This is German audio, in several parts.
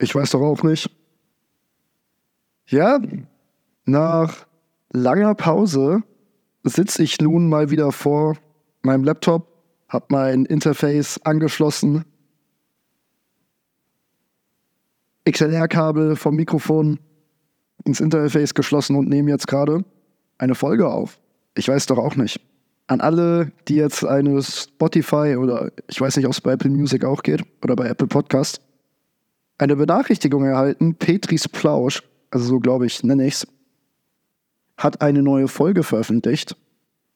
Ich weiß doch auch nicht. Ja, nach langer Pause sitze ich nun mal wieder vor meinem Laptop, habe mein Interface angeschlossen, XLR-Kabel vom Mikrofon ins Interface geschlossen und nehme jetzt gerade eine Folge auf. Ich weiß doch auch nicht. An alle, die jetzt eine Spotify oder ich weiß nicht, ob es bei Apple Music auch geht oder bei Apple Podcast, eine Benachrichtigung erhalten, Petris Plausch, also so glaube ich, nenne ich es, hat eine neue Folge veröffentlicht,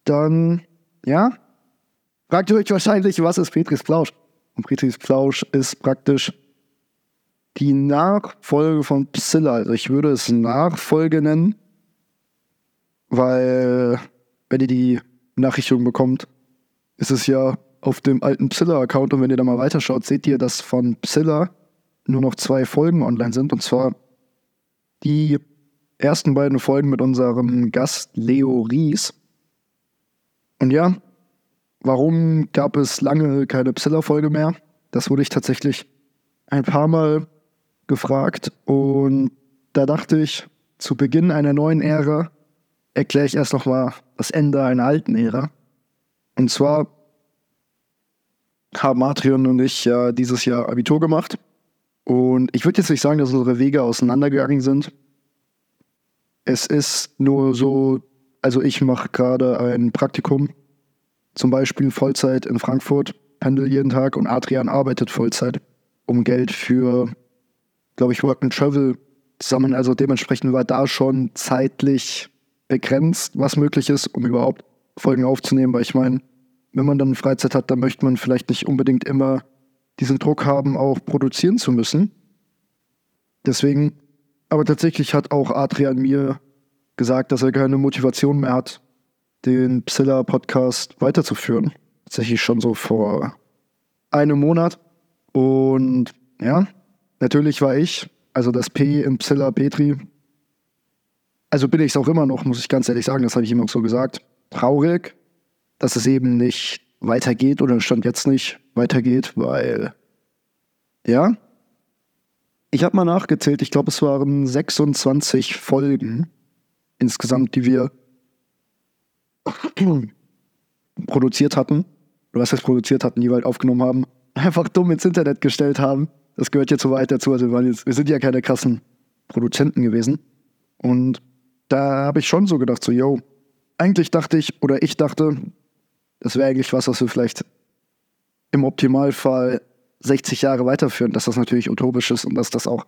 dann, ja, fragt ihr euch wahrscheinlich, was ist Petris Plausch? Und Petris Plausch ist praktisch die Nachfolge von Psylla. Also ich würde es Nachfolge nennen, weil wenn ihr die Nachrichtung bekommt, ist es ja auf dem alten Psylla-Account und wenn ihr da mal weiterschaut, seht ihr, dass von Psylla nur noch zwei Folgen online sind und zwar die ersten beiden Folgen mit unserem Gast Leo Ries. Und ja, warum gab es lange keine Psylla-Folge mehr? Das wurde ich tatsächlich ein paar Mal gefragt und da dachte ich, zu Beginn einer neuen Ära erkläre ich erst noch mal das Ende einer alten Ära. Und zwar haben Adrian und ich ja dieses Jahr Abitur gemacht. Und ich würde jetzt nicht sagen, dass unsere Wege auseinandergegangen sind. Es ist nur so, also ich mache gerade ein Praktikum, zum Beispiel Vollzeit in Frankfurt, pendel jeden Tag und Adrian arbeitet Vollzeit, um Geld für glaube ich, Work and Travel zusammen. Also dementsprechend war da schon zeitlich begrenzt, was möglich ist, um überhaupt Folgen aufzunehmen. Weil ich meine, wenn man dann Freizeit hat, dann möchte man vielleicht nicht unbedingt immer diesen Druck haben, auch produzieren zu müssen. Deswegen, aber tatsächlich hat auch Adrian mir gesagt, dass er keine Motivation mehr hat, den Psilla-Podcast weiterzuführen. Tatsächlich schon so vor einem Monat. Und ja, Natürlich war ich, also das P in Psilla Petri, also bin ich es auch immer noch, muss ich ganz ehrlich sagen, das habe ich immer so gesagt, traurig, dass es eben nicht weitergeht oder stand jetzt nicht weitergeht, weil, ja, ich habe mal nachgezählt, ich glaube, es waren 26 Folgen insgesamt, die wir produziert hatten, oder was heißt produziert hatten, die wir halt aufgenommen haben, einfach dumm ins Internet gestellt haben. Das gehört jetzt so weit dazu. Also wir, jetzt, wir sind ja keine krassen Produzenten gewesen. Und da habe ich schon so gedacht, so, yo, eigentlich dachte ich, oder ich dachte, das wäre eigentlich was, was wir vielleicht im Optimalfall 60 Jahre weiterführen, dass das natürlich utopisch ist und dass das auch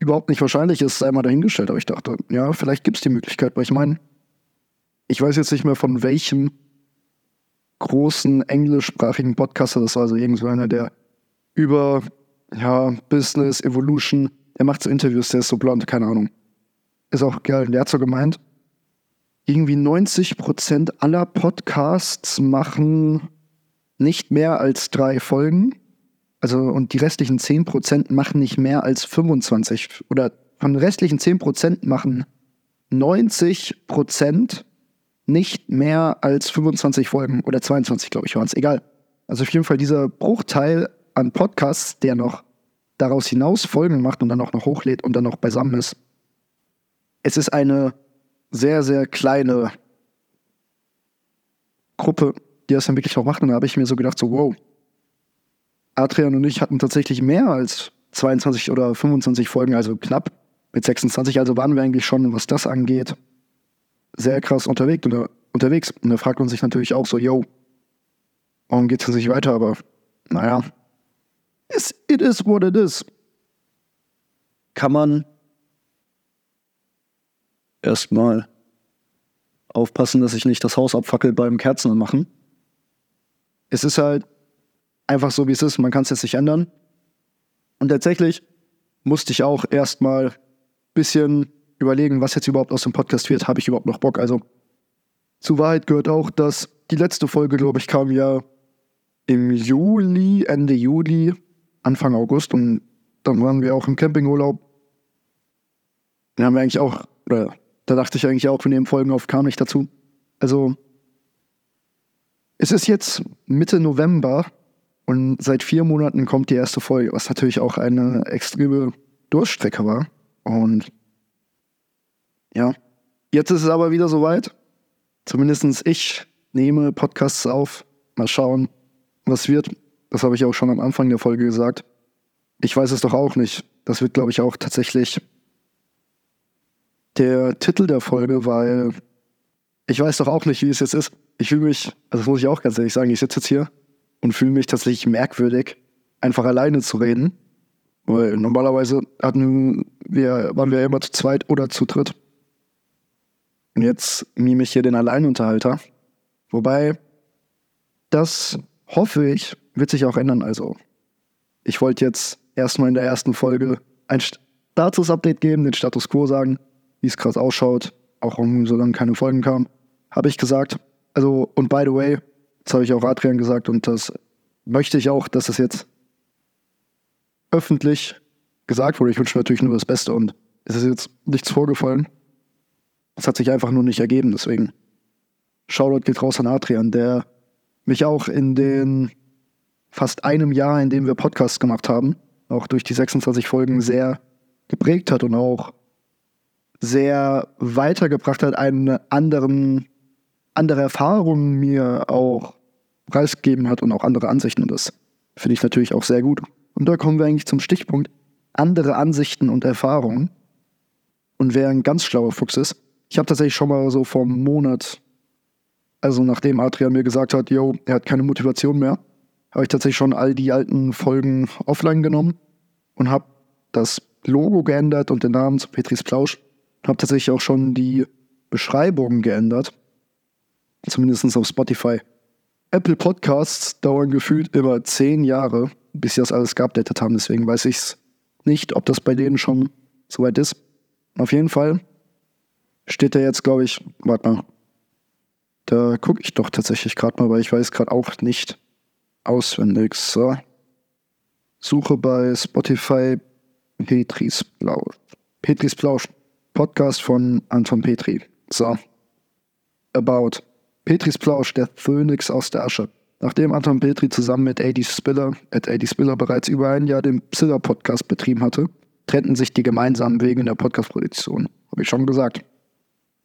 überhaupt nicht wahrscheinlich ist, sei mal dahingestellt. Aber ich dachte, ja, vielleicht gibt es die Möglichkeit, weil ich meine, ich weiß jetzt nicht mehr von welchem großen englischsprachigen Podcaster das war, also irgendwo einer, der über ja, Business, Evolution. Der macht so Interviews, der ist so blond, keine Ahnung. Ist auch geil. Der hat so gemeint, irgendwie 90% aller Podcasts machen nicht mehr als drei Folgen. Also, und die restlichen 10% machen nicht mehr als 25. Oder von den restlichen 10% machen 90% nicht mehr als 25 Folgen. Oder 22, glaube ich, waren es. Egal. Also auf jeden Fall dieser Bruchteil an Podcasts, der noch daraus hinaus Folgen macht und dann auch noch hochlädt und dann noch beisammen ist. Es ist eine sehr, sehr kleine Gruppe, die das dann wirklich auch macht. Und da habe ich mir so gedacht, so wow, Adrian und ich hatten tatsächlich mehr als 22 oder 25 Folgen, also knapp mit 26. Also waren wir eigentlich schon, was das angeht, sehr krass unterwegs. Und da, unterwegs. Und da fragt man sich natürlich auch so, yo, warum geht es nicht weiter? Aber naja, it is what it is. Kann man erstmal aufpassen, dass ich nicht das Haus abfackel beim Kerzen machen. Es ist halt einfach so, wie es ist. Man kann es jetzt nicht ändern. Und tatsächlich musste ich auch erstmal ein bisschen überlegen, was jetzt überhaupt aus dem Podcast wird. Habe ich überhaupt noch Bock? Also, zu Wahrheit gehört auch, dass die letzte Folge, glaube ich, kam ja im Juli, Ende Juli. Anfang August und dann waren wir auch im Campingurlaub. Da haben wir eigentlich auch, oder da dachte ich eigentlich auch, wir nehmen Folgen auf, kam nicht dazu. Also, es ist jetzt Mitte November und seit vier Monaten kommt die erste Folge, was natürlich auch eine extreme Durststrecke war. Und ja, jetzt ist es aber wieder soweit. Zumindest ich nehme Podcasts auf. Mal schauen, was wird. Das habe ich auch schon am Anfang der Folge gesagt. Ich weiß es doch auch nicht. Das wird, glaube ich, auch tatsächlich der Titel der Folge, weil ich weiß doch auch nicht, wie es jetzt ist. Ich fühle mich, also das muss ich auch ganz ehrlich sagen, ich sitze jetzt hier und fühle mich tatsächlich merkwürdig, einfach alleine zu reden. Weil normalerweise hatten wir, waren wir immer zu zweit oder zu dritt. Und jetzt mime ich hier den Alleinunterhalter. Wobei, das hoffe ich, wird sich auch ändern. Also, ich wollte jetzt erstmal in der ersten Folge ein Status-Update geben, den Status Quo sagen, wie es gerade ausschaut, auch um solange keine Folgen kamen. Habe ich gesagt. Also, und by the way, das habe ich auch Adrian gesagt und das möchte ich auch, dass es jetzt öffentlich gesagt wurde. Ich wünsche natürlich nur das Beste und es ist jetzt nichts vorgefallen. Es hat sich einfach nur nicht ergeben, deswegen. Shoutout geht raus an Adrian, der mich auch in den fast einem Jahr, in dem wir Podcasts gemacht haben, auch durch die 26 Folgen sehr geprägt hat und auch sehr weitergebracht hat, eine anderen, andere Erfahrungen mir auch preisgegeben hat und auch andere Ansichten. Und das finde ich natürlich auch sehr gut. Und da kommen wir eigentlich zum Stichpunkt. Andere Ansichten und Erfahrungen. Und wer ein ganz schlauer Fuchs ist, ich habe tatsächlich schon mal so vor einem Monat, also nachdem Adrian mir gesagt hat, yo, er hat keine Motivation mehr, habe ich tatsächlich schon all die alten Folgen offline genommen und habe das Logo geändert und den Namen zu Petris Plausch. Habe tatsächlich auch schon die Beschreibung geändert. Zumindest auf Spotify. Apple Podcasts dauern gefühlt immer zehn Jahre, bis sie das alles geupdatet haben. Deswegen weiß ich es nicht, ob das bei denen schon soweit ist. Auf jeden Fall steht da jetzt, glaube ich, warte mal. Da gucke ich doch tatsächlich gerade mal, weil ich weiß gerade auch nicht auswendig. So. Suche bei Spotify Petris Plausch. Petris Plausch. Podcast von Anton Petri. So. About. Petris Plausch, der Phönix aus der Asche. Nachdem Anton Petri zusammen mit AD Spiller, at AD Spiller bereits über ein Jahr den Psiller-Podcast betrieben hatte, trennten sich die gemeinsamen Wege in der Podcast-Produktion. Habe ich schon gesagt.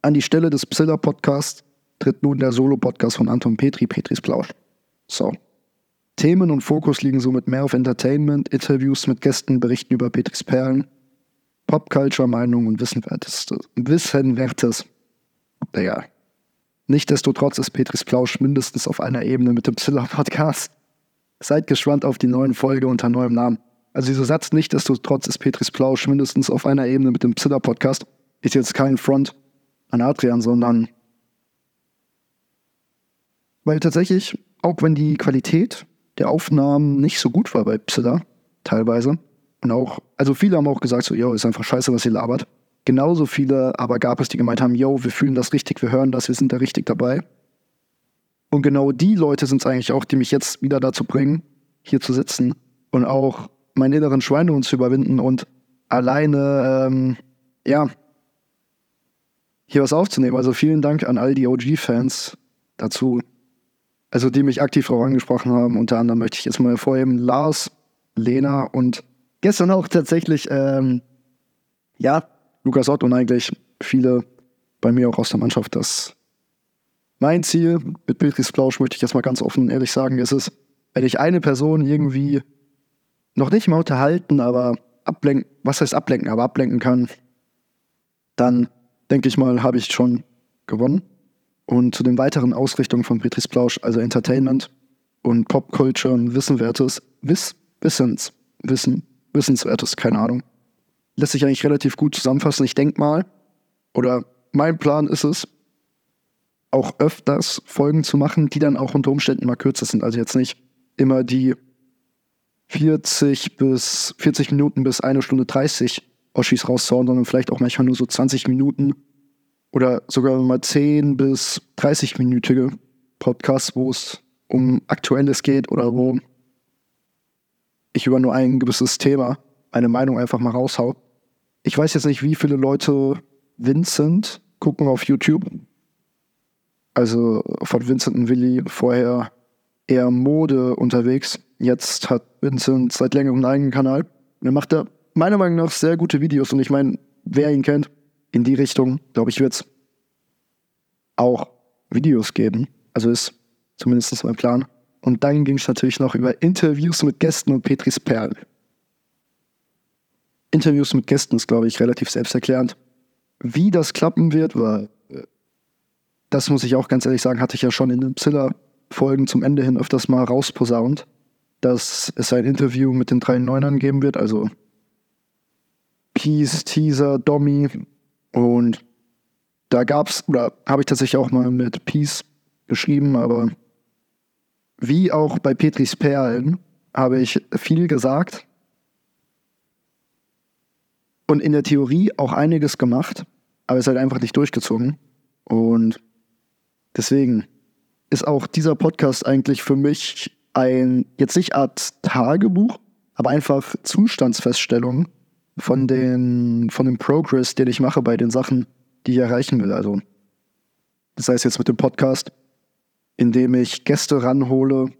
An die Stelle des Psiller-Podcasts tritt nun der Solo-Podcast von Anton Petri, Petris Plausch. So. Themen und Fokus liegen somit mehr auf Entertainment, Interviews mit Gästen, Berichten über Petris Perlen, Popculture, Meinungen und Wissenwertes. Wissenwertes. Naja. Nichtsdestotrotz ist Petris Plausch mindestens auf einer Ebene mit dem Psiller-Podcast. Seid gespannt auf die neuen Folge unter neuem Namen. Also dieser Satz, nichtsdestotrotz ist Petris Plausch mindestens auf einer Ebene mit dem Psiller-Podcast, ist jetzt kein Front an Adrian, sondern weil tatsächlich, auch wenn die Qualität der Aufnahmen nicht so gut war bei Psilla, teilweise, und auch, also viele haben auch gesagt, so, yo, ist einfach scheiße, was ihr labert. Genauso viele aber gab es, die gemeint haben, yo, wir fühlen das richtig, wir hören das, wir sind da richtig dabei. Und genau die Leute sind es eigentlich auch, die mich jetzt wieder dazu bringen, hier zu sitzen und auch meinen inneren Schweinehund zu überwinden und alleine, ähm, ja, hier was aufzunehmen. Also vielen Dank an all die OG-Fans dazu, also die mich aktiv darauf angesprochen haben. Unter anderem möchte ich jetzt mal hervorheben, Lars, Lena und gestern auch tatsächlich, ähm, ja, Lukas Ott und eigentlich viele bei mir auch aus der Mannschaft. Das mein Ziel mit Beatrice Plausch möchte ich jetzt mal ganz offen ehrlich sagen, ist es, wenn ich eine Person irgendwie noch nicht mal unterhalten, aber ablenken, was heißt ablenken, aber ablenken kann, dann denke ich mal, habe ich schon gewonnen. Und zu den weiteren Ausrichtungen von Petris Plausch, also Entertainment und Popculture und Wissenwertes, Wiss, Wissens, Wissen, Wissenswertes, keine Ahnung, lässt sich eigentlich relativ gut zusammenfassen. Ich denke mal, oder mein Plan ist es, auch öfters Folgen zu machen, die dann auch unter Umständen mal kürzer sind. Also jetzt nicht immer die 40 bis 40 Minuten bis eine Stunde 30 Oschis rauszuhauen, sondern vielleicht auch manchmal nur so 20 Minuten oder sogar mal 10 bis 30-minütige Podcasts, wo es um Aktuelles geht oder wo ich über nur ein gewisses Thema eine Meinung einfach mal raushau. Ich weiß jetzt nicht, wie viele Leute Vincent gucken auf YouTube. Also von Vincent und Willi vorher eher Mode unterwegs. Jetzt hat Vincent seit längerem einen eigenen Kanal. Und er macht da meiner Meinung nach sehr gute Videos und ich meine, wer ihn kennt, in die Richtung, glaube ich, wird es auch Videos geben. Also ist zumindest mein Plan. Und dann ging es natürlich noch über Interviews mit Gästen und Petris Perl. Interviews mit Gästen ist, glaube ich, relativ selbsterklärend. Wie das klappen wird, weil äh, das muss ich auch ganz ehrlich sagen, hatte ich ja schon in den Zilla-Folgen zum Ende hin öfters mal rausposaunt, dass es ein Interview mit den drei Neunern geben wird, also Peace, Teaser, Dommy und da gab's, oder habe ich tatsächlich auch mal mit Peace geschrieben, aber wie auch bei Petris Perlen habe ich viel gesagt und in der Theorie auch einiges gemacht, aber es halt einfach nicht durchgezogen. Und deswegen ist auch dieser Podcast eigentlich für mich ein, jetzt nicht Art Tagebuch, aber einfach Zustandsfeststellung von, den, von dem Progress, den ich mache bei den Sachen, die ich erreichen will. Also, das heißt jetzt mit dem Podcast, indem ich Gäste ranhole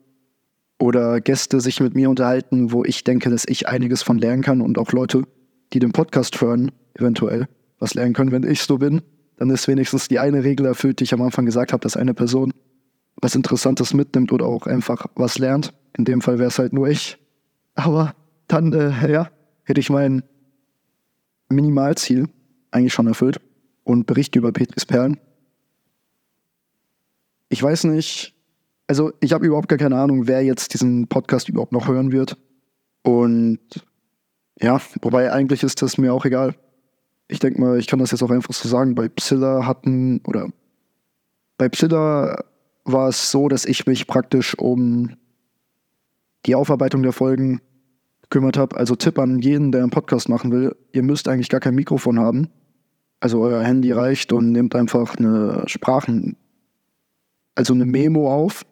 oder Gäste sich mit mir unterhalten, wo ich denke, dass ich einiges von lernen kann und auch Leute, die den Podcast hören, eventuell was lernen können, wenn ich so bin. Dann ist wenigstens die eine Regel erfüllt, die ich am Anfang gesagt habe, dass eine Person was Interessantes mitnimmt oder auch einfach was lernt. In dem Fall wäre es halt nur ich. Aber dann, äh, ja, hätte ich mein Minimalziel eigentlich schon erfüllt und berichte über Petris Perlen. Ich weiß nicht, also ich habe überhaupt gar keine Ahnung, wer jetzt diesen Podcast überhaupt noch hören wird. Und ja, wobei eigentlich ist das mir auch egal. Ich denke mal, ich kann das jetzt auch einfach so sagen. Bei Psylla hatten, oder bei Psylla war es so, dass ich mich praktisch um die Aufarbeitung der Folgen gekümmert habe. Also Tipp an jeden, der einen Podcast machen will, ihr müsst eigentlich gar kein Mikrofon haben. Also euer Handy reicht und nehmt einfach eine Sprachen, also eine Memo auf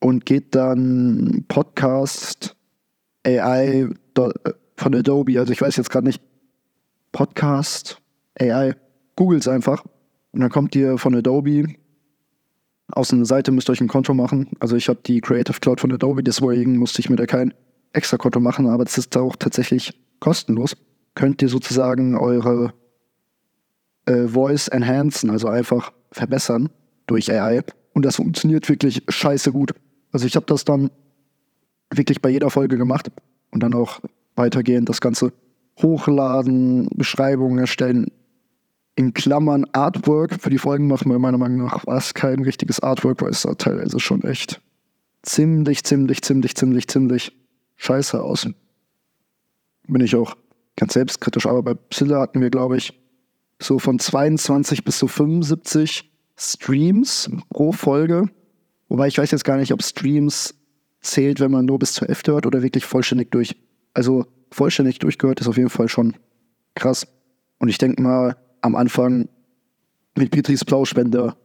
und geht dann Podcast AI von Adobe, also ich weiß jetzt gerade nicht, Podcast AI, googelt es einfach und dann kommt ihr von Adobe aus einer Seite, müsst ihr euch ein Konto machen. Also ich habe die Creative Cloud von Adobe, deswegen musste ich mir da kein extra Konto machen, aber das ist auch tatsächlich kostenlos. Könnt ihr sozusagen eure äh, Voice enhancen, also einfach verbessern durch AI. Und das funktioniert wirklich scheiße gut. Also ich habe das dann wirklich bei jeder Folge gemacht und dann auch weitergehend das Ganze hochladen, Beschreibungen erstellen, in Klammern Artwork für die Folgen machen wir meiner Meinung nach war es kein richtiges Artwork, weil es sah teilweise schon echt ziemlich, ziemlich, ziemlich, ziemlich, ziemlich scheiße aus. Bin ich auch ganz selbstkritisch, aber bei Psylla hatten wir, glaube ich, so von 22 bis zu 75 Streams pro Folge. Wobei ich weiß jetzt gar nicht, ob Streams zählt, wenn man nur bis zur Hälfte hört oder wirklich vollständig durch. Also vollständig durchgehört ist auf jeden Fall schon krass. Und ich denke mal, am Anfang mit Petris Plauschwende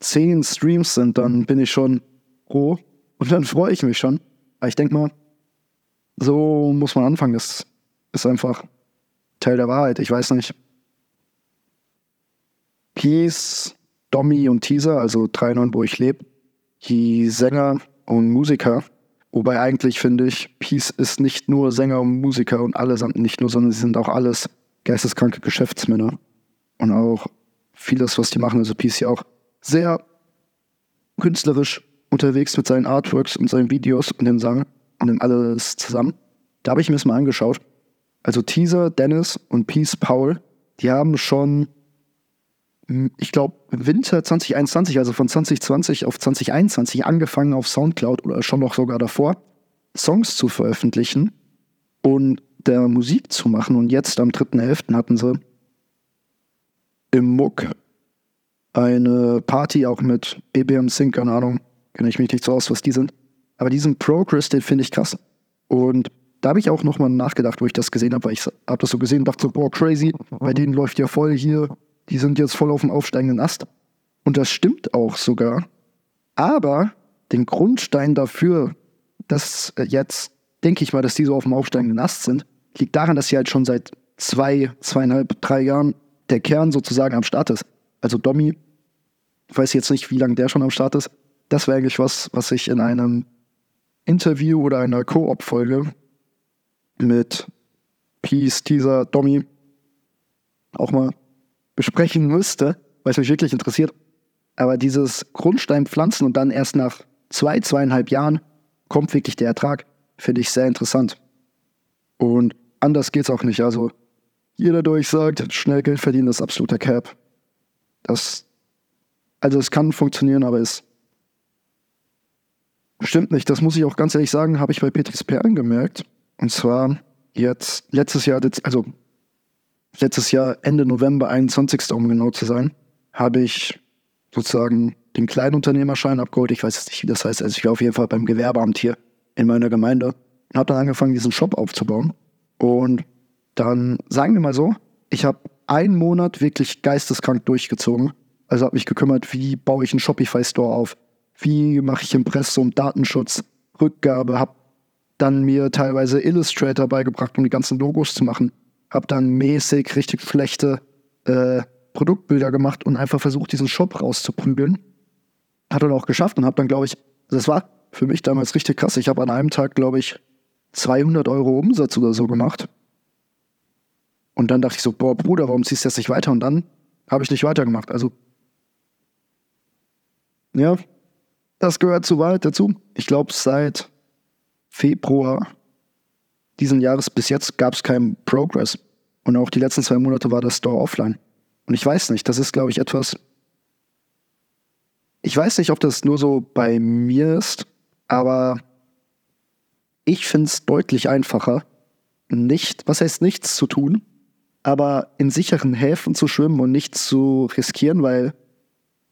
10 Streams sind, dann bin ich schon roh und dann freue ich mich schon. Aber ich denke mal, so muss man anfangen. Das ist einfach Teil der Wahrheit. Ich weiß nicht. Peace, Dommy und Teaser, also 3-9, wo ich lebe, die Sänger und Musiker. Wobei eigentlich finde ich, Peace ist nicht nur Sänger und Musiker und allesamt nicht nur, sondern sie sind auch alles geisteskranke Geschäftsmänner. Und auch vieles, was die machen, also Peace ja auch sehr künstlerisch unterwegs mit seinen Artworks und seinen Videos und dem Sang und dem alles zusammen. Da habe ich mir das mal angeschaut. Also Teaser, Dennis und Peace Paul, die haben schon ich glaube, Winter 2021, also von 2020 auf 2021, angefangen auf Soundcloud oder schon noch sogar davor, Songs zu veröffentlichen und der Musik zu machen. Und jetzt am 3.11. hatten sie im Muck eine Party auch mit EBM Sync, keine Ahnung, kenne ich mich nicht so aus, was die sind. Aber diesen Progress, den finde ich krass. Und da habe ich auch nochmal nachgedacht, wo ich das gesehen habe, weil ich habe das so gesehen und dachte so, boah, crazy, bei denen läuft ja voll hier die sind jetzt voll auf dem aufsteigenden Ast. Und das stimmt auch sogar. Aber den Grundstein dafür, dass äh, jetzt, denke ich mal, dass die so auf dem aufsteigenden Ast sind, liegt daran, dass sie halt schon seit zwei, zweieinhalb, drei Jahren der Kern sozusagen am Start ist. Also Domi, weiß jetzt nicht, wie lange der schon am Start ist. Das wäre eigentlich was, was ich in einem Interview oder einer Co-op-Folge mit Peace, Teaser, Dommy auch mal besprechen müsste, weil es mich wirklich interessiert. Aber dieses Grundstein pflanzen und dann erst nach zwei, zweieinhalb Jahren kommt wirklich der Ertrag, finde ich sehr interessant. Und anders geht es auch nicht. Also jeder, der euch sagt, schnell Geld verdienen, ist absoluter Cap. Das, also es kann funktionieren, aber es stimmt nicht. Das muss ich auch ganz ehrlich sagen, habe ich bei Petris Perlen gemerkt. Und zwar jetzt letztes Jahr, also letztes Jahr Ende November 21. um genau zu sein, habe ich sozusagen den Kleinunternehmerschein abgeholt. Ich weiß jetzt nicht, wie das heißt. Also ich war auf jeden Fall beim Gewerbeamt hier in meiner Gemeinde und habe dann angefangen, diesen Shop aufzubauen. Und dann sagen wir mal so, ich habe einen Monat wirklich geisteskrank durchgezogen. Also habe mich gekümmert, wie baue ich einen Shopify-Store auf, wie mache ich Impressum, Datenschutz, Rückgabe, habe dann mir teilweise Illustrator beigebracht, um die ganzen Logos zu machen, habe dann mäßig richtig schlechte äh, Produktbilder gemacht und einfach versucht, diesen Shop rauszuprügeln. Hat er auch geschafft und habe dann, glaube ich, das war für mich damals richtig krass. Ich habe an einem Tag, glaube ich, 200 Euro Umsatz oder so gemacht. Und dann dachte ich so, boah, Bruder, warum ziehst du das nicht weiter? Und dann habe ich nicht weitergemacht. Also, ja, das gehört zu weit dazu. Ich glaube, seit Februar diesen Jahres bis jetzt gab es keinen Progress. Und auch die letzten zwei Monate war das Store offline. Und ich weiß nicht, das ist, glaube ich, etwas. Ich weiß nicht, ob das nur so bei mir ist, aber ich finde es deutlich einfacher, nicht, was heißt nichts zu tun, aber in sicheren Häfen zu schwimmen und nichts zu riskieren, weil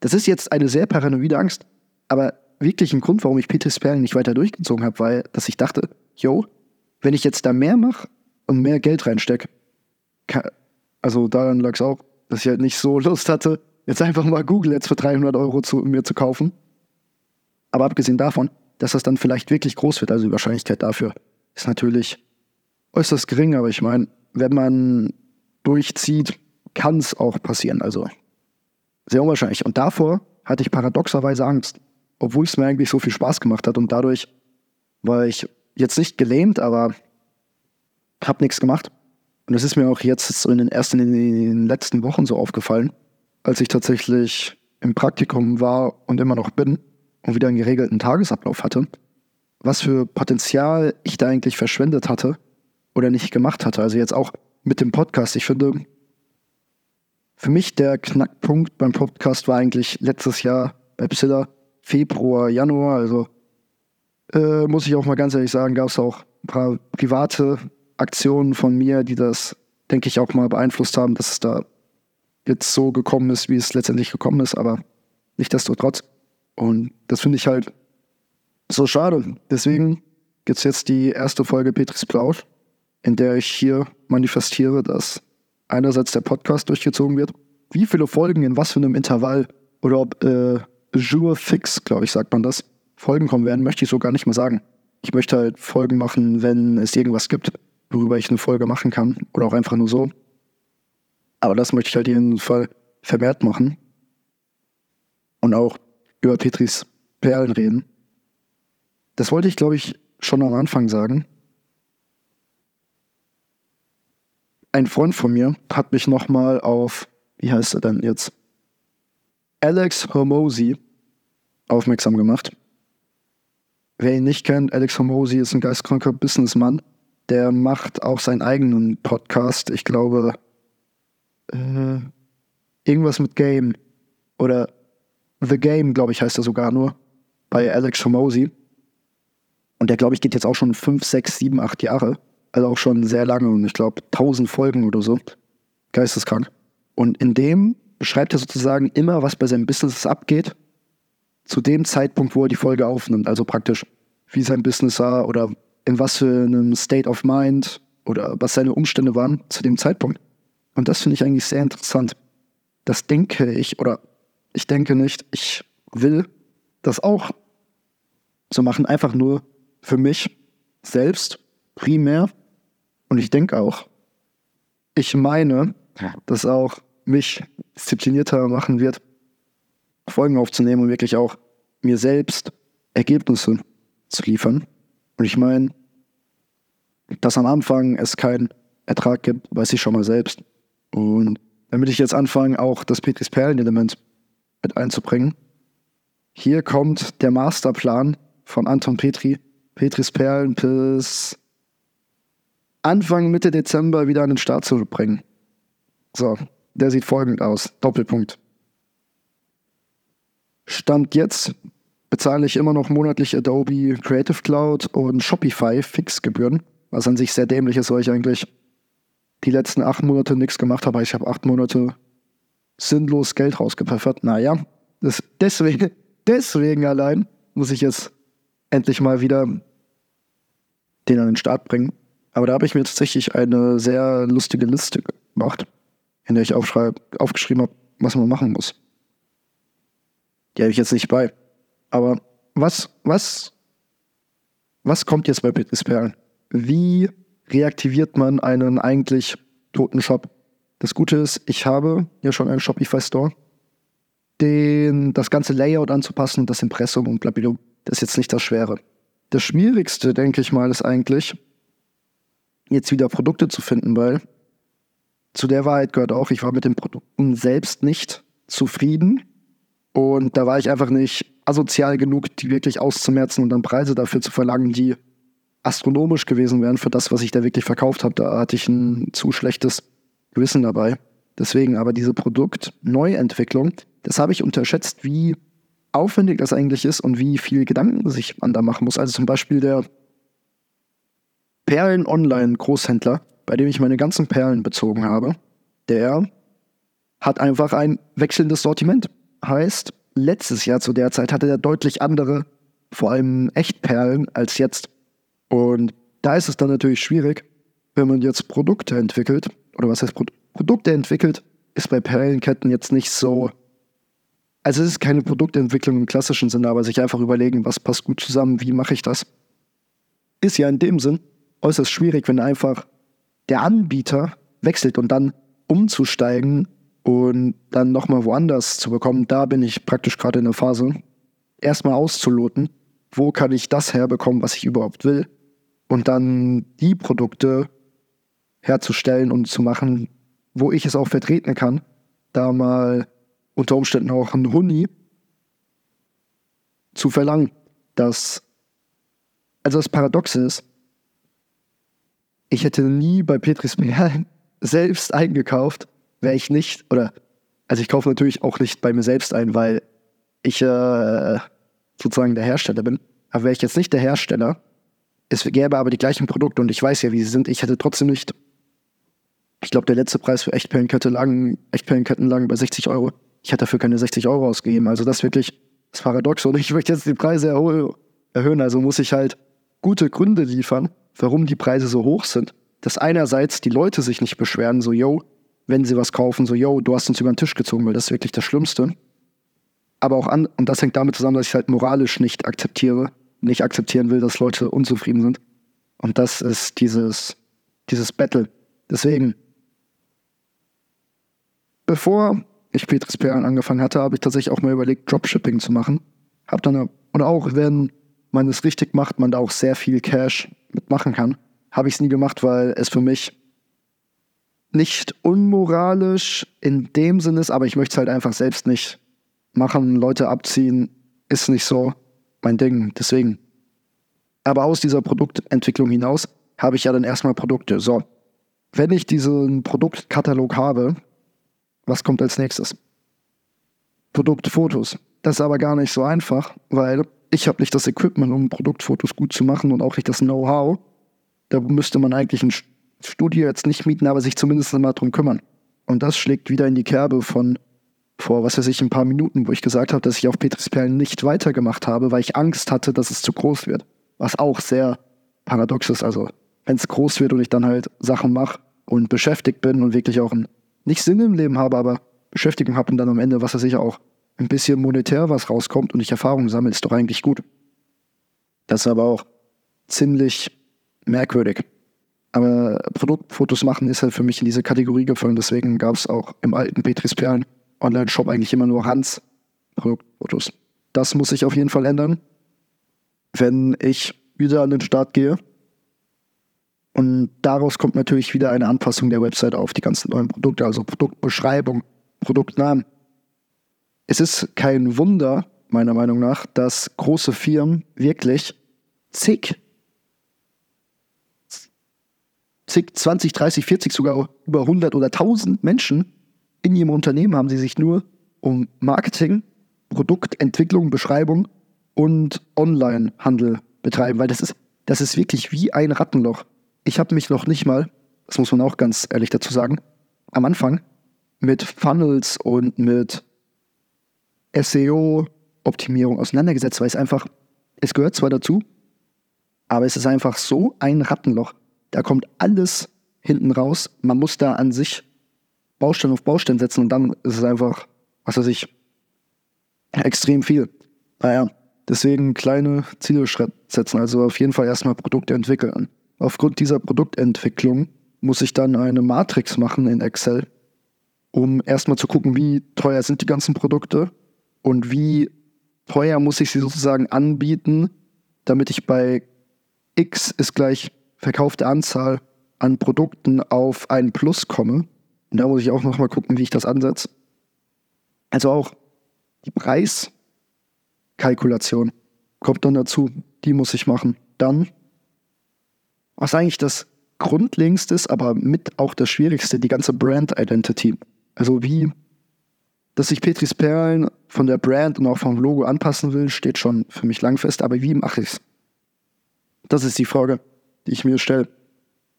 das ist jetzt eine sehr paranoide Angst, aber wirklich ein Grund, warum ich Peter Sperling nicht weiter durchgezogen habe, weil, dass ich dachte, yo, wenn ich jetzt da mehr mache und mehr Geld reinstecke, also daran lag es auch, dass ich halt nicht so Lust hatte, jetzt einfach mal Google jetzt für 300 Euro zu, mir zu kaufen. Aber abgesehen davon, dass das dann vielleicht wirklich groß wird, also die Wahrscheinlichkeit dafür ist natürlich äußerst gering, aber ich meine, wenn man durchzieht, kann es auch passieren. Also sehr unwahrscheinlich. Und davor hatte ich paradoxerweise Angst, obwohl es mir eigentlich so viel Spaß gemacht hat. Und dadurch war ich jetzt nicht gelähmt, aber habe nichts gemacht. Und das ist mir auch jetzt so in den ersten, in den letzten Wochen so aufgefallen, als ich tatsächlich im Praktikum war und immer noch bin und wieder einen geregelten Tagesablauf hatte, was für Potenzial ich da eigentlich verschwendet hatte oder nicht gemacht hatte. Also jetzt auch mit dem Podcast. Ich finde, für mich der Knackpunkt beim Podcast war eigentlich letztes Jahr bei Psilla Februar, Januar. Also äh, muss ich auch mal ganz ehrlich sagen, gab es auch ein paar private Aktionen von mir, die das, denke ich, auch mal beeinflusst haben, dass es da jetzt so gekommen ist, wie es letztendlich gekommen ist, aber nicht desto trotz. Und das finde ich halt so schade. Deswegen gibt es jetzt die erste Folge Petris Plausch, in der ich hier manifestiere, dass einerseits der Podcast durchgezogen wird, wie viele Folgen in was für einem Intervall oder ob äh, Jour fix, glaube ich, sagt man das, Folgen kommen werden, möchte ich so gar nicht mehr sagen. Ich möchte halt Folgen machen, wenn es irgendwas gibt worüber ich eine Folge machen kann oder auch einfach nur so. Aber das möchte ich halt jeden Fall vermehrt machen und auch über Petris Perlen reden. Das wollte ich, glaube ich, schon am Anfang sagen. Ein Freund von mir hat mich nochmal auf, wie heißt er denn jetzt? Alex Hormozy aufmerksam gemacht. Wer ihn nicht kennt, Alex Hormozy ist ein geistkranker Businessmann der macht auch seinen eigenen Podcast. Ich glaube, äh, irgendwas mit Game. Oder The Game, glaube ich, heißt er sogar nur. Bei Alex Hormozy. Und der, glaube ich, geht jetzt auch schon fünf, sechs, sieben, acht Jahre. Also auch schon sehr lange und ich glaube tausend Folgen oder so. Geisteskrank. Und in dem beschreibt er sozusagen immer, was bei seinem Business abgeht, zu dem Zeitpunkt, wo er die Folge aufnimmt. Also praktisch, wie sein Business war oder in was für einem State of Mind oder was seine Umstände waren zu dem Zeitpunkt. Und das finde ich eigentlich sehr interessant. Das denke ich, oder ich denke nicht, ich will das auch so machen, einfach nur für mich selbst, primär. Und ich denke auch, ich meine, dass auch mich disziplinierter machen wird, Folgen aufzunehmen und wirklich auch mir selbst Ergebnisse zu liefern. Und ich meine, dass am Anfang es kein Ertrag gibt, weiß ich schon mal selbst. Und damit ich jetzt anfange, auch das Petris Perlen-Element mit einzubringen, hier kommt der Masterplan von Anton Petri, Petris Perlen bis Anfang, Mitte Dezember wieder an den Start zu bringen. So, der sieht folgend aus. Doppelpunkt. Stand jetzt bezahle ich immer noch monatlich Adobe Creative Cloud und Shopify Fixgebühren, was an sich sehr dämlich ist, weil ich eigentlich die letzten acht Monate nichts gemacht habe. Ich habe acht Monate sinnlos Geld rausgepfeffert. Naja, das, deswegen, deswegen allein muss ich jetzt endlich mal wieder den an den Start bringen. Aber da habe ich mir tatsächlich eine sehr lustige Liste gemacht, in der ich aufgeschrieben habe, was man machen muss. Die habe ich jetzt nicht bei. Aber was, was, was kommt jetzt bei Bitlis Perlen? Wie reaktiviert man einen eigentlich toten Shop? Das Gute ist, ich habe ja schon einen Shopify Store. Den, das ganze Layout anzupassen, das Impressum und blablabla, das ist jetzt nicht das Schwere. Das Schwierigste, denke ich mal, ist eigentlich, jetzt wieder Produkte zu finden, weil zu der Wahrheit gehört auch, ich war mit den Produkten selbst nicht zufrieden. Und da war ich einfach nicht asozial genug, die wirklich auszumerzen und dann Preise dafür zu verlangen, die astronomisch gewesen wären für das, was ich da wirklich verkauft habe. Da hatte ich ein zu schlechtes Gewissen dabei. Deswegen aber diese Produktneuentwicklung, das habe ich unterschätzt, wie aufwendig das eigentlich ist und wie viel Gedanken sich man da machen muss. Also zum Beispiel der Perlen-Online-Großhändler, bei dem ich meine ganzen Perlen bezogen habe, der hat einfach ein wechselndes Sortiment. Heißt, letztes Jahr zu der Zeit hatte er deutlich andere, vor allem Echtperlen als jetzt. Und da ist es dann natürlich schwierig, wenn man jetzt Produkte entwickelt, oder was heißt Pro Produkte entwickelt, ist bei Perlenketten jetzt nicht so. Also es ist keine Produktentwicklung im klassischen Sinne, aber sich einfach überlegen, was passt gut zusammen, wie mache ich das. Ist ja in dem Sinn äußerst schwierig, wenn einfach der Anbieter wechselt und dann umzusteigen und dann nochmal woanders zu bekommen, da bin ich praktisch gerade in der Phase, erstmal auszuloten, wo kann ich das herbekommen, was ich überhaupt will? Und dann die Produkte herzustellen und zu machen, wo ich es auch vertreten kann, da mal unter Umständen auch ein Huni zu verlangen, dass also das Paradoxe ist, ich hätte nie bei Petris Perlen selbst eingekauft, wäre ich nicht, oder, also ich kaufe natürlich auch nicht bei mir selbst ein, weil ich äh, sozusagen der Hersteller bin. Aber wäre ich jetzt nicht der Hersteller, es gäbe aber die gleichen Produkte und ich weiß ja, wie sie sind, ich hätte trotzdem nicht. Ich glaube, der letzte Preis für Echtperlenkette lagen, Echtperlenketten lagen bei 60 Euro. Ich hätte dafür keine 60 Euro ausgegeben. Also das ist wirklich das Paradox. Und ich möchte jetzt die Preise erhöhen. Also muss ich halt gute Gründe liefern, warum die Preise so hoch sind. Dass einerseits die Leute sich nicht beschweren, so, yo, wenn sie was kaufen, so, yo, du hast uns über den Tisch gezogen, weil das ist wirklich das Schlimmste. Aber auch an, und das hängt damit zusammen, dass ich halt moralisch nicht akzeptiere, nicht akzeptieren will, dass Leute unzufrieden sind. Und das ist dieses, dieses Battle. Deswegen, bevor ich Petris Perlen angefangen hatte, habe ich tatsächlich auch mal überlegt, Dropshipping zu machen. Hab dann, und auch wenn man es richtig macht, man da auch sehr viel Cash mitmachen kann, habe ich es nie gemacht, weil es für mich nicht unmoralisch in dem Sinne ist, aber ich möchte es halt einfach selbst nicht machen. Leute abziehen ist nicht so mein Ding. Deswegen. Aber aus dieser Produktentwicklung hinaus habe ich ja dann erstmal Produkte. So, wenn ich diesen Produktkatalog habe, was kommt als nächstes? Produktfotos. Das ist aber gar nicht so einfach, weil ich habe nicht das Equipment, um Produktfotos gut zu machen und auch nicht das Know-how. Da müsste man eigentlich ein Studio jetzt nicht mieten, aber sich zumindest mal drum kümmern. Und das schlägt wieder in die Kerbe von vor, was weiß ich, ein paar Minuten, wo ich gesagt habe, dass ich auf Petris Perlen nicht weitergemacht habe, weil ich Angst hatte, dass es zu groß wird. Was auch sehr paradox ist. Also, wenn es groß wird und ich dann halt Sachen mache und beschäftigt bin und wirklich auch ein, nicht Sinn im Leben habe, aber Beschäftigung habe und dann am Ende, was weiß ich, auch ein bisschen monetär was rauskommt und ich Erfahrungen sammle, ist doch eigentlich gut. Das ist aber auch ziemlich merkwürdig. Aber Produktfotos machen ist halt für mich in diese Kategorie gefallen. Deswegen gab es auch im alten Petris Perlen Online-Shop eigentlich immer nur Hans Produktfotos. Das muss sich auf jeden Fall ändern, wenn ich wieder an den Start gehe. Und daraus kommt natürlich wieder eine Anpassung der Website auf die ganzen neuen Produkte, also Produktbeschreibung, Produktnamen. Es ist kein Wunder, meiner Meinung nach, dass große Firmen wirklich zig, zig, 20, 30, 40, sogar über 100 oder 1000 Menschen in ihrem Unternehmen haben, die sich nur um Marketing, Produktentwicklung, Beschreibung und Onlinehandel betreiben, weil das ist, das ist wirklich wie ein Rattenloch. Ich habe mich noch nicht mal, das muss man auch ganz ehrlich dazu sagen, am Anfang mit Funnels und mit SEO-Optimierung auseinandergesetzt, weil es einfach, es gehört zwar dazu, aber es ist einfach so ein Rattenloch. Da kommt alles hinten raus. Man muss da an sich Baustein auf Baustein setzen und dann ist es einfach, was weiß ich, extrem viel. Naja, deswegen kleine Ziele setzen. Also auf jeden Fall erstmal Produkte entwickeln. Aufgrund dieser Produktentwicklung muss ich dann eine Matrix machen in Excel, um erstmal zu gucken, wie teuer sind die ganzen Produkte und wie teuer muss ich sie sozusagen anbieten, damit ich bei X ist gleich verkaufte Anzahl an Produkten auf ein Plus komme. Und da muss ich auch nochmal gucken, wie ich das ansetze. Also auch die Preiskalkulation kommt dann dazu. Die muss ich machen. Dann, was eigentlich das Grundlegendste ist, aber mit auch das Schwierigste, die ganze Brand Identity. Also wie, dass ich Petris Perlen von der Brand und auch vom Logo anpassen will, steht schon für mich lang fest. Aber wie mache ich es? Das ist die Frage, die ich mir stelle.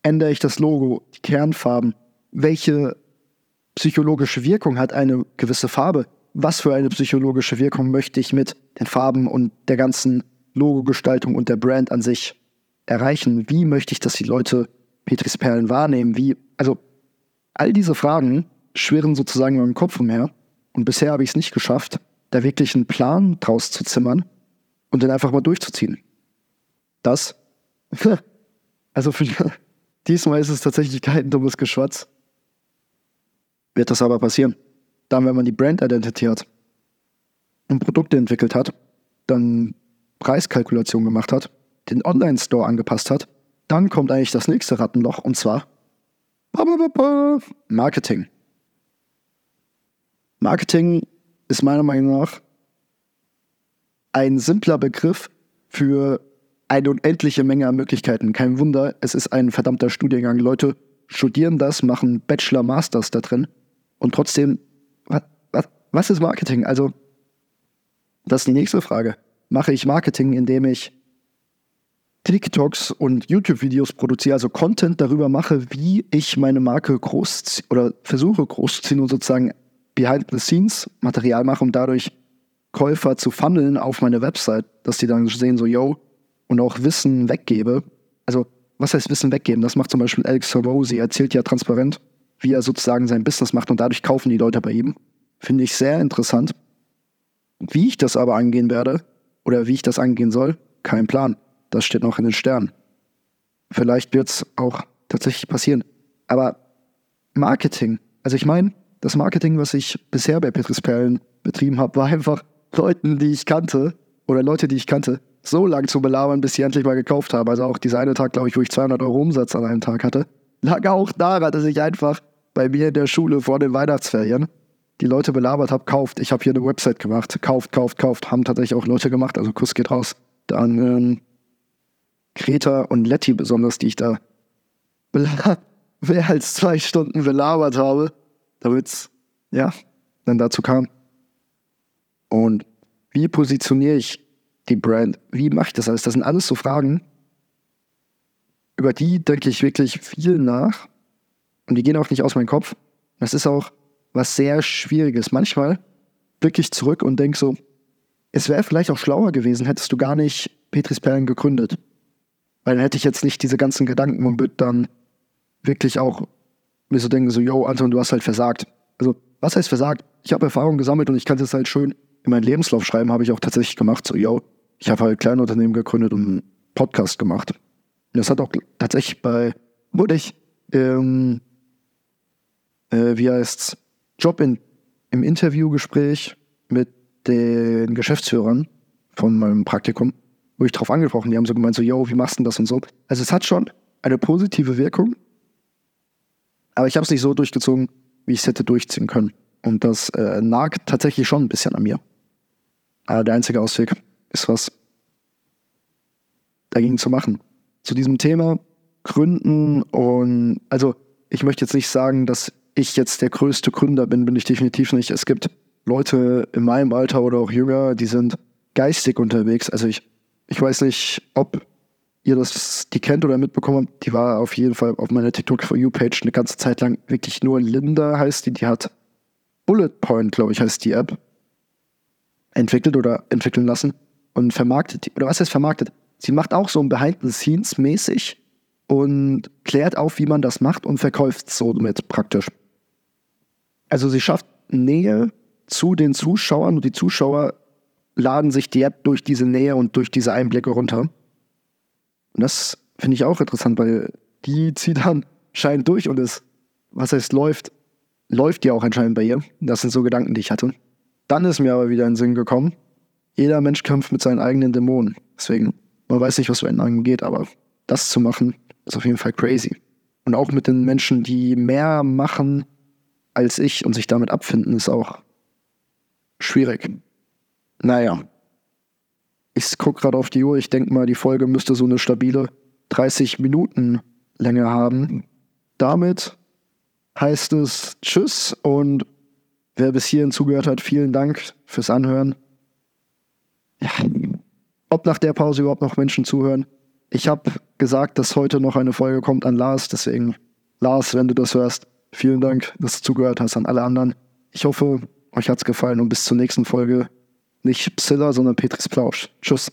Ändere ich das Logo, die Kernfarben? Welche psychologische Wirkung hat eine gewisse Farbe? Was für eine psychologische Wirkung möchte ich mit den Farben und der ganzen Logogestaltung und der Brand an sich erreichen? Wie möchte ich, dass die Leute Petris Perlen wahrnehmen? Wie, also all diese Fragen schwirren sozusagen in meinem Kopf umher. Und bisher habe ich es nicht geschafft, da wirklich einen Plan draus zu zimmern und den einfach mal durchzuziehen. Das, also für, diesmal ist es tatsächlich kein dummes Geschwatz. Wird das aber passieren. Dann, wenn man die Brand Identity hat und Produkte entwickelt hat, dann Preiskalkulation gemacht hat, den Online-Store angepasst hat, dann kommt eigentlich das nächste Rattenloch und zwar Marketing. Marketing ist meiner Meinung nach ein simpler Begriff für eine unendliche Menge an Möglichkeiten. Kein Wunder, es ist ein verdammter Studiengang. Leute studieren das, machen Bachelor, Masters da drin und trotzdem, was, was, was ist Marketing? Also, das ist die nächste Frage. Mache ich Marketing, indem ich TikToks und YouTube-Videos produziere, also Content darüber mache, wie ich meine Marke groß oder versuche großzuziehen und sozusagen Behind-the-Scenes-Material mache, um dadurch Käufer zu funneln auf meine Website, dass die dann sehen, so, yo, und auch Wissen weggebe. Also, was heißt Wissen weggeben? Das macht zum Beispiel Alex Sorosi, er erzählt ja transparent, wie er sozusagen sein Business macht und dadurch kaufen die Leute bei ihm. Finde ich sehr interessant. Wie ich das aber angehen werde oder wie ich das angehen soll, kein Plan. Das steht noch in den Sternen. Vielleicht wird es auch tatsächlich passieren. Aber Marketing, also ich meine, das Marketing, was ich bisher bei Petris Perlen betrieben habe, war einfach Leuten, die ich kannte oder Leute, die ich kannte, so lang zu belabern, bis sie endlich mal gekauft haben. Also auch dieser eine Tag, glaube ich, wo ich 200 Euro Umsatz an einem Tag hatte, lag auch daran, dass ich einfach bei mir in der Schule vor den Weihnachtsferien die Leute belabert habe, kauft. Ich habe hier eine Website gemacht, kauft, kauft, kauft. Haben tatsächlich auch Leute gemacht, also Kuss geht raus. Dann ähm, Greta und Letty besonders, die ich da mehr als zwei Stunden belabert habe, damit es, ja, dann dazu kam. Und wie positioniere ich die Brand? Wie mache ich das alles? Das sind alles so Fragen, über die denke ich wirklich viel nach. Und die gehen auch nicht aus meinem Kopf. Das ist auch was sehr Schwieriges. Manchmal blicke ich zurück und denke so, es wäre vielleicht auch schlauer gewesen, hättest du gar nicht Petris Perlen gegründet. Weil dann hätte ich jetzt nicht diese ganzen Gedanken und würde dann wirklich auch mir so denken, so, yo, Anton, du hast halt versagt. Also, was heißt versagt? Ich habe Erfahrung gesammelt und ich kann es halt schön in meinen Lebenslauf schreiben, habe ich auch tatsächlich gemacht. So, yo, ich habe halt Kleinunternehmen gegründet und einen Podcast gemacht. Das hat auch tatsächlich bei, wurde ich, ähm, äh, wie heißt's, Job in, im Interviewgespräch mit den Geschäftsführern von meinem Praktikum, wo ich drauf angesprochen, die haben so gemeint, so, yo, wie machst du das und so. Also es hat schon eine positive Wirkung. Aber ich habe es nicht so durchgezogen, wie ich es hätte durchziehen können. Und das äh, nagt tatsächlich schon ein bisschen an mir. Aber der einzige Ausweg ist was dagegen zu machen. Zu diesem Thema Gründen und also ich möchte jetzt nicht sagen, dass ich jetzt der größte Gründer bin, bin ich definitiv nicht. Es gibt Leute in meinem Alter oder auch jünger, die sind geistig unterwegs. Also ich, ich weiß nicht, ob ihr das, die kennt oder mitbekommen habt. Die war auf jeden Fall auf meiner TikTok For You Page eine ganze Zeit lang wirklich nur Linda heißt die. Die hat Bullet Point, glaube ich, heißt die App entwickelt oder entwickeln lassen und vermarktet. Oder was heißt vermarktet? Sie macht auch so ein Behind the Scenes mäßig und klärt auf, wie man das macht und verkauft so mit praktisch. Also sie schafft Nähe zu den Zuschauern und die Zuschauer laden sich die App durch diese Nähe und durch diese Einblicke runter. Und das finde ich auch interessant, weil die zieht dann scheint durch und es, was heißt läuft, läuft ja auch anscheinend bei ihr. Das sind so Gedanken, die ich hatte. Dann ist mir aber wieder in den Sinn gekommen, jeder Mensch kämpft mit seinen eigenen Dämonen. Deswegen, man weiß nicht, was für einen angeht, aber das zu machen, ist auf jeden Fall crazy. Und auch mit den Menschen, die mehr machen als ich und sich damit abfinden, ist auch schwierig. Naja. Ich gucke gerade auf die Uhr. Ich denke mal, die Folge müsste so eine stabile 30 Minuten Länge haben. Damit heißt es Tschüss und wer bis hierhin zugehört hat, vielen Dank fürs Anhören. Ja. Ob nach der Pause überhaupt noch Menschen zuhören. Ich habe gesagt, dass heute noch eine Folge kommt an Lars, deswegen Lars, wenn du das hörst, vielen Dank, dass du zugehört hast an alle anderen. Ich hoffe, euch hat's gefallen und bis zur nächsten Folge nicht Psilla, sondern Petris Plausch. Tschüss.